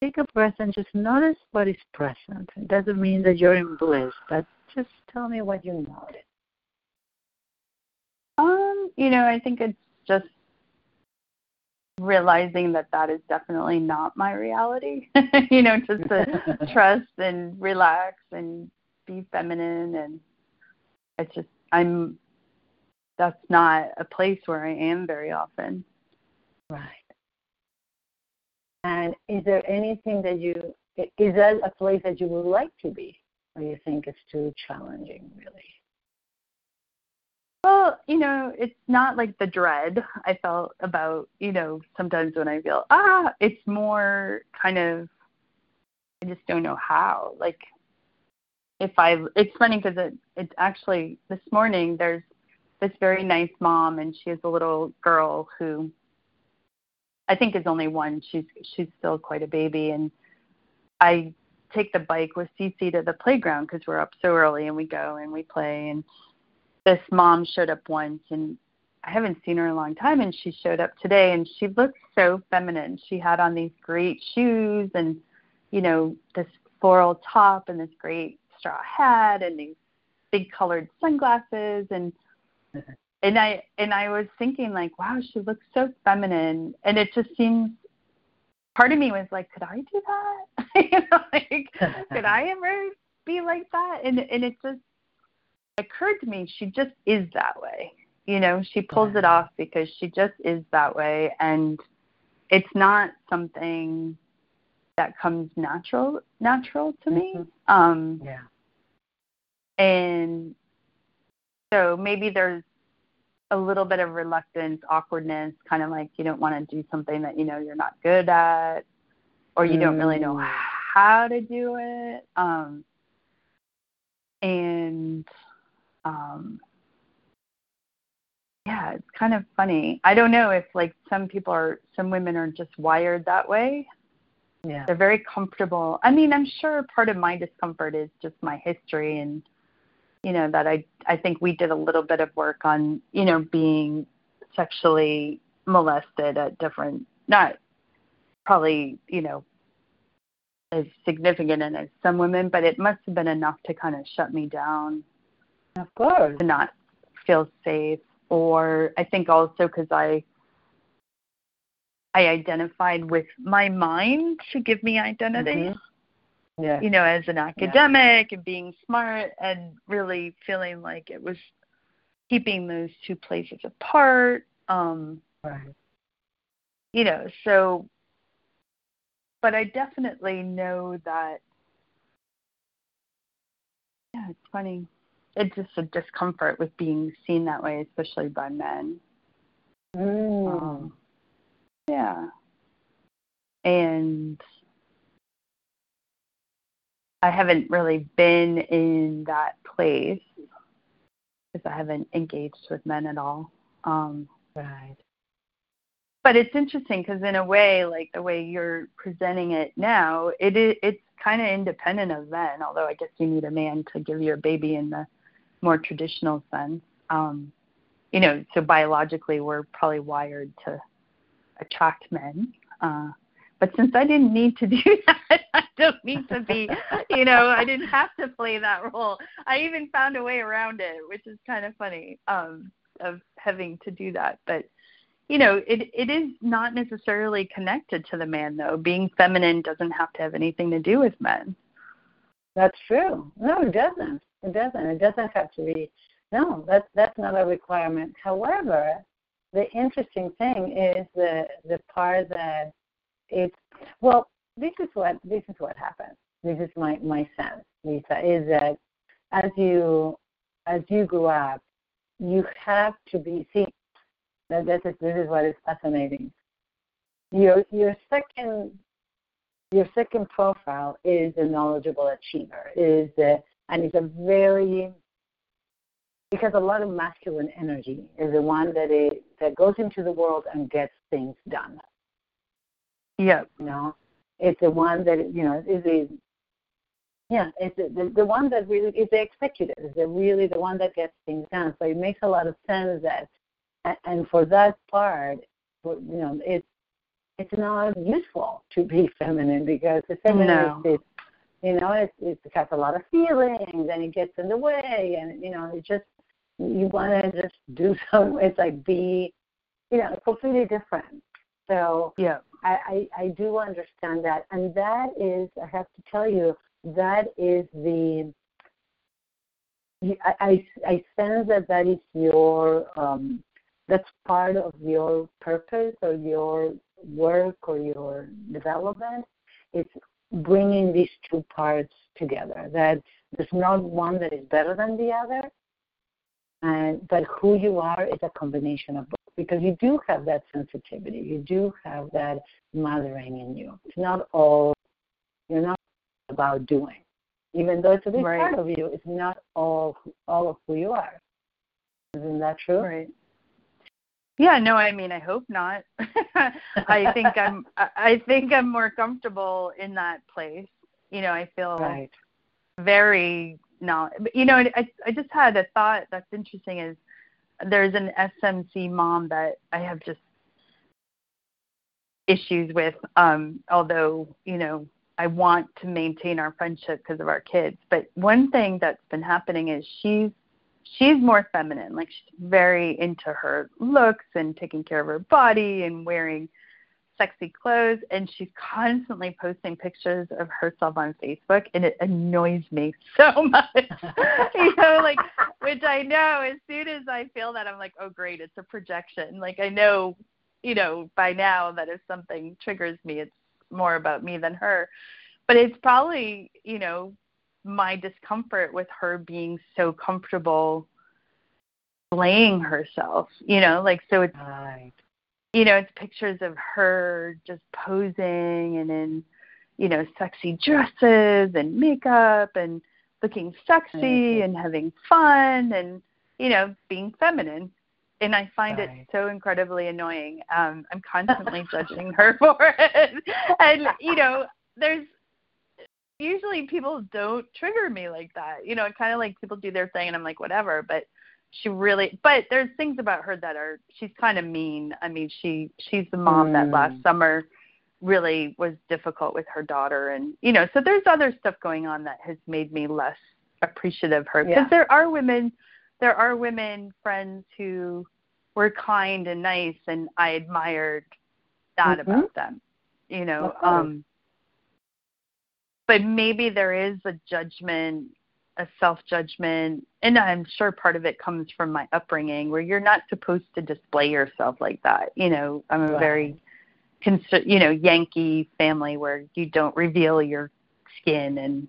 Take a breath and just notice what is present. It doesn't mean that you're in bliss, but just tell me what you notice. Um, you know, I think it's just realizing that that is definitely not my reality. (laughs) you know, just to (laughs) trust and relax and be feminine and it's just I'm that's not a place where I am very often. Right. And is there anything that you is that a place that you would like to be, or you think it's too challenging, really? Well, you know, it's not like the dread I felt about, you know, sometimes when I feel ah, it's more kind of I just don't know how. Like if I it's funny because it it's actually this morning there's this very nice mom and she has a little girl who I think is only one. She's she's still quite a baby and I take the bike with Cece to the playground because we're up so early and we go and we play and this mom showed up once and I haven't seen her in a long time and she showed up today and she looked so feminine. She had on these great shoes and you know this floral top and this great straw hat and these big colored sunglasses and (laughs) and I and I was thinking like, wow, she looks so feminine, and it just seems. Part of me was like, could I do that? (laughs) you know, like, could I ever be like that? And and it just occurred to me, she just is that way. You know, she pulls it off because she just is that way, and it's not something that comes natural natural to me. Mm-hmm. Um, yeah. And so maybe there's a little bit of reluctance, awkwardness, kind of like you don't want to do something that you know you're not good at, or you mm. don't really know mm. how to do it. Um, and um, yeah, it's kind of funny. I don't know if like some people are, some women are just wired that way. Yeah. They're very comfortable. I mean, I'm sure part of my discomfort is just my history and you know that I I think we did a little bit of work on you know being sexually molested at different not probably you know as significant as some women, but it must have been enough to kind of shut me down. Of course, to not feel safe, or I think also because I I identified with my mind to give me identity. Mm-hmm yeah. you know, as an academic yeah. and being smart and really feeling like it was keeping those two places apart. Um, right. You know, so, but I definitely know that, yeah, it's funny. It's just a discomfort with being seen that way, especially by men. Mm. Um, yeah. And I haven't really been in that place because I haven't engaged with men at all. Um, right. But it's interesting because in a way, like the way you're presenting it now, it is it's kind of independent of men. Although I guess you need a man to give you a baby in the more traditional sense. Um, you know, so biologically we're probably wired to attract men. Uh, But since I didn't need to do (laughs) that, I don't need to be, you know, I didn't have to play that role. I even found a way around it, which is kind of funny, um, of having to do that. But you know, it it is not necessarily connected to the man though. Being feminine doesn't have to have anything to do with men. That's true. No, it doesn't. It doesn't. It doesn't have to be. No, that's that's not a requirement. However, the interesting thing is the the part that it's well. This is what this is what happens. This is my my sense, Lisa, is that as you as you grow up, you have to be see. That this is this is what is fascinating. Your your second your second profile is a knowledgeable achiever. Is a, and it's a very because a lot of masculine energy is the one that is that goes into the world and gets things done. Yeah. You know, it's the one that you know is the yeah, it's the, the, one that really is the executive. Is the really the one that gets things done. So it makes a lot of sense that, and for that part, you know, it's it's not useful to be (laughs) feminine because the feminine no. is, you know, it, it has a lot of feelings and it gets in the way, and you know, it just you want to just do (laughs) some. It's like be, you know, completely different. So yeah, I, I I do understand that, and that is I have to tell you that is the I, I, I sense that that is your um, that's part of your purpose or your work or your development. It's bringing these two parts together. That there's not one that is better than the other, and but who you are is a combination of both. Because you do have that sensitivity, you do have that mothering in you. It's not all you're not about doing. Even though it's a big right. part of you, it's not all all of who you are. Isn't that true? Right. Yeah, no, I mean I hope not. (laughs) I think I'm I think I'm more comfortable in that place. You know, I feel right. very not you know, I I just had a thought that's interesting is there's an SMC mom that I have just issues with um although, you know, I want to maintain our friendship because of our kids. But one thing that's been happening is she's she's more feminine. Like she's very into her looks and taking care of her body and wearing sexy clothes and she's constantly posting pictures of herself on Facebook and it annoys me (laughs) so much. (laughs) you know, like which I know as soon as I feel that I'm like, oh great, it's a projection. Like I know, you know, by now that if something triggers me it's more about me than her. But it's probably, you know, my discomfort with her being so comfortable playing herself, you know, like so it's right. You know, it's pictures of her just posing and in, you know, sexy dresses and makeup and looking sexy mm-hmm. and having fun and, you know, being feminine and I find right. it so incredibly annoying. Um, I'm constantly (laughs) judging her (laughs) for it, and you know, there's usually people don't trigger me like that. You know, kind of like people do their thing, and I'm like, whatever. But she really, but there's things about her that are she's kind of mean. I mean, she she's the mom mm. that last summer really was difficult with her daughter, and you know, so there's other stuff going on that has made me less appreciative of her because yeah. there are women there are women friends who were kind and nice and I admired that mm-hmm. about them. You know, um but maybe there is a judgment, a self judgment, and I'm sure part of it comes from my upbringing where you're not supposed to display yourself like that. You know, I'm a right. very you know, Yankee family where you don't reveal your skin and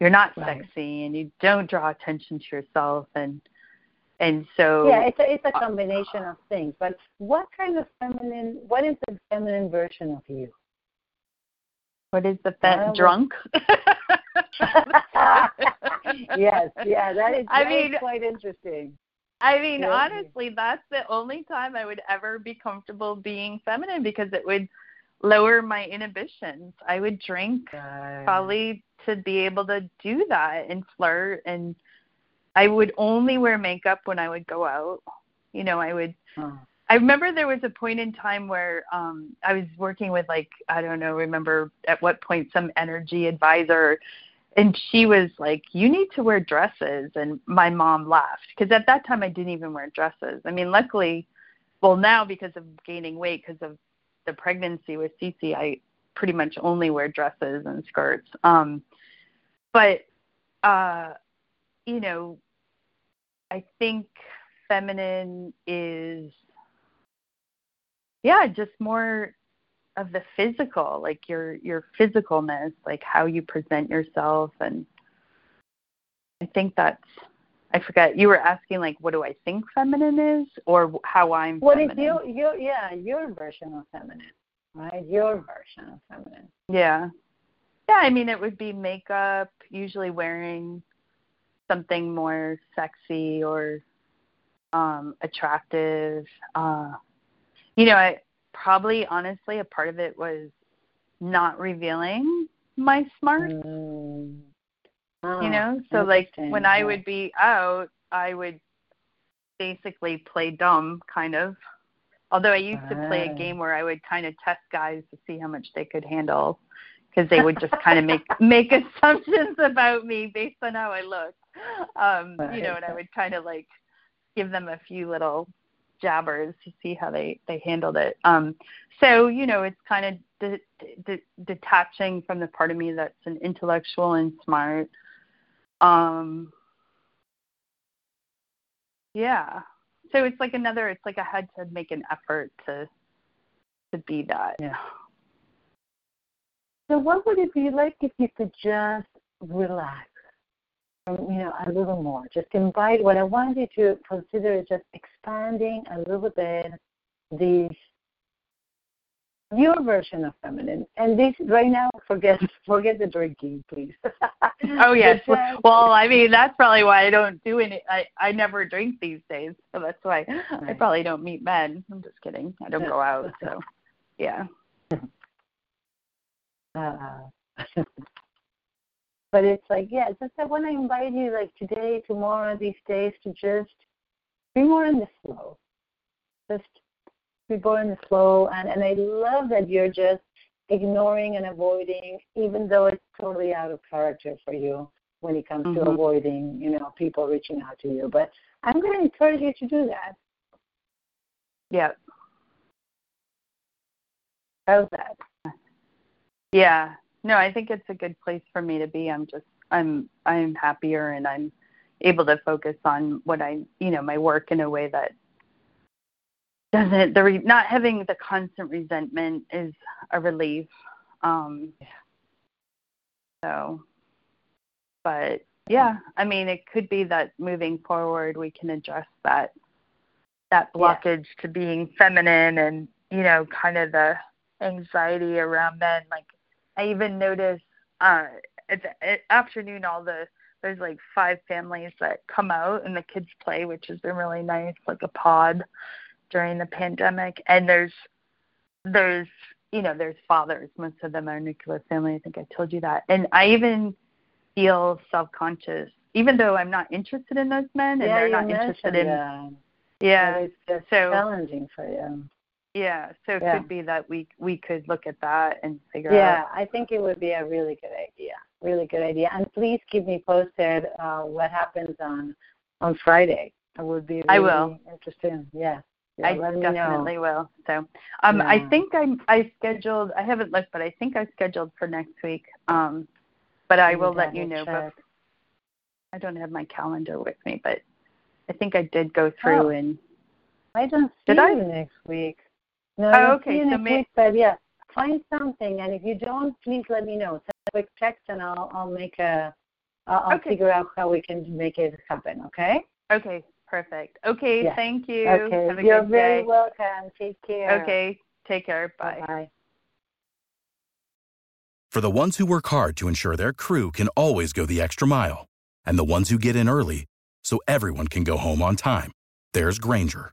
you're not right. sexy and you don't draw attention to yourself and and so yeah it's a it's a combination of things but what kind of feminine what is the feminine version of you what is the fe- drunk (laughs) (laughs) yes yeah that is, I that mean, is quite interesting I mean, Yeah. honestly, that's the only time I would ever be comfortable being feminine because it would lower my inhibitions. I would drink Right. probably to be able to do that and flirt and I would only wear makeup when I would go out. You know, I would Oh. I remember there was a point in time where um I was working with like I don't know, remember at what point some energy advisor and she was like, "You need to wear dresses." And my mom laughed because at that time I didn't even wear dresses. I mean, luckily, well now because of gaining weight because of the pregnancy with Cece, I pretty much only wear dresses and skirts. Um but uh you know, I think feminine is yeah, just more of the physical, like your your physicalness, like how you present yourself and I think that's I forget. You were asking like what do I think feminine is or how I'm What feminine. is your your yeah, your version of feminine, right? Your version of feminine. Yeah. Yeah, I mean it would be makeup, usually wearing something more sexy or um attractive. Uh you know, I probably honestly a part of it was not revealing my smarts. Mm. you know, Ah, so like when I would be out, I would basically play dumb kind of. Although I used to play a Ah. game where I would kind of test guys to see how much they could handle because they would just kind of make (laughs) make assumptions about me based on how I looked. Um, you know, and I would kind of like give them a few little jabbers to see how they they handled it. Um, so you know, it's kind of de- de- detaching from the part of me that's an intellectual and smart. Um, yeah. So it's like another. It's like I had to make an effort to to be that. Yeah. So what would it be like if you could just relax, you know, a little more? Just invite. What I want you to consider is just expanding a little bit the your version of feminine. And this right now, forget (laughs) forget the drinking, please. (laughs) Oh yes. But Well, I mean that's probably why I don't do any. I I never drink these days, so that's why I probably don't meet men. I'm just kidding. I don't go out, so yeah. (laughs) Uh, but it's like, yeah, just I want to invite you, like today, tomorrow, these days, to just be more in the flow. Just be more in the flow, and and I love that you're just ignoring and avoiding, even though it's totally out of character for you when it comes to Mhm. avoiding, you know, people reaching out to you. But I'm going to encourage you to do that. Yeah. How's that? Yeah. No, I think it's a good place for me to be. I'm just I'm I'm happier and I'm able to focus on what I, you know, my work in a way that doesn't the re, not having the constant resentment is a relief. Um so but yeah, I mean it could be that moving forward we can address that that Yeah. blockage to being feminine and, you know, kind of the anxiety around men. Like I even notice uh at the at afternoon all the there's like five families that come out and the kids play, which has been really nice, like a pod during the pandemic. And there's there's you know, there's fathers. Most of them are nuclear family. I think I told you that. And I even feel self conscious, even though I'm not interested in those men and yeah, they're not interested in that. yeah. It's just So- challenging for you. Yeah. So it Yeah. could be that we we could look at that and figure Yeah, out Yeah, I think it would be a really good idea. Really good idea. And please keep me posted uh, what happens on on Friday. I would be really I will. interested. Yeah. yeah I definitely know. will. So, um, I think I'm I scheduled. I haven't looked, but I think I scheduled for next week. Um, but I will let you know. But I don't have my calendar with me, but I think I did go through Oh. and I don't see Did I? you next week. No, Oh, okay, see you so next may- week, but yeah, find something. And if you don't, please let me know. Send a quick text, and I'll I'll make a I'll, I'll Okay. figure out how we can make it happen. Okay. okay, perfect. Okay, Yeah. thank you. Okay. Have a You're good very day. welcome. Take care. Okay, take care. Bye. Bye. For the ones who work hard to ensure their crew can always go the extra mile, and the ones who get in early so everyone can go home on time, there's Grainger,